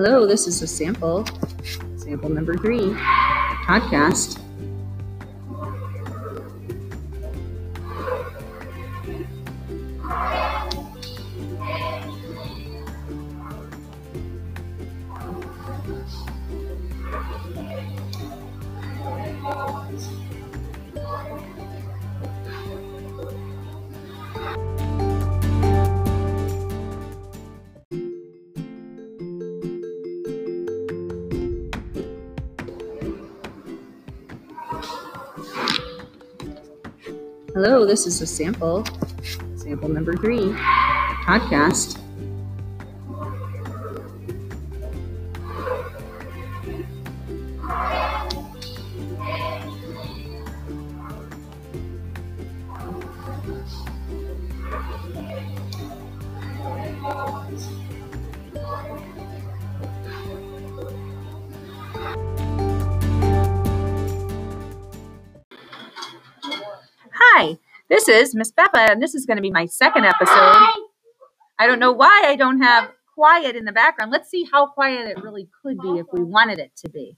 Hello, this is a sample, sample number three, podcast. Hello, this is a sample, sample number three, podcast. Hi, this is Miss Beppa, and this is going to be my second episode. I don't know why I don't have quiet in the background. Let's see how quiet it really could be if we wanted it to be.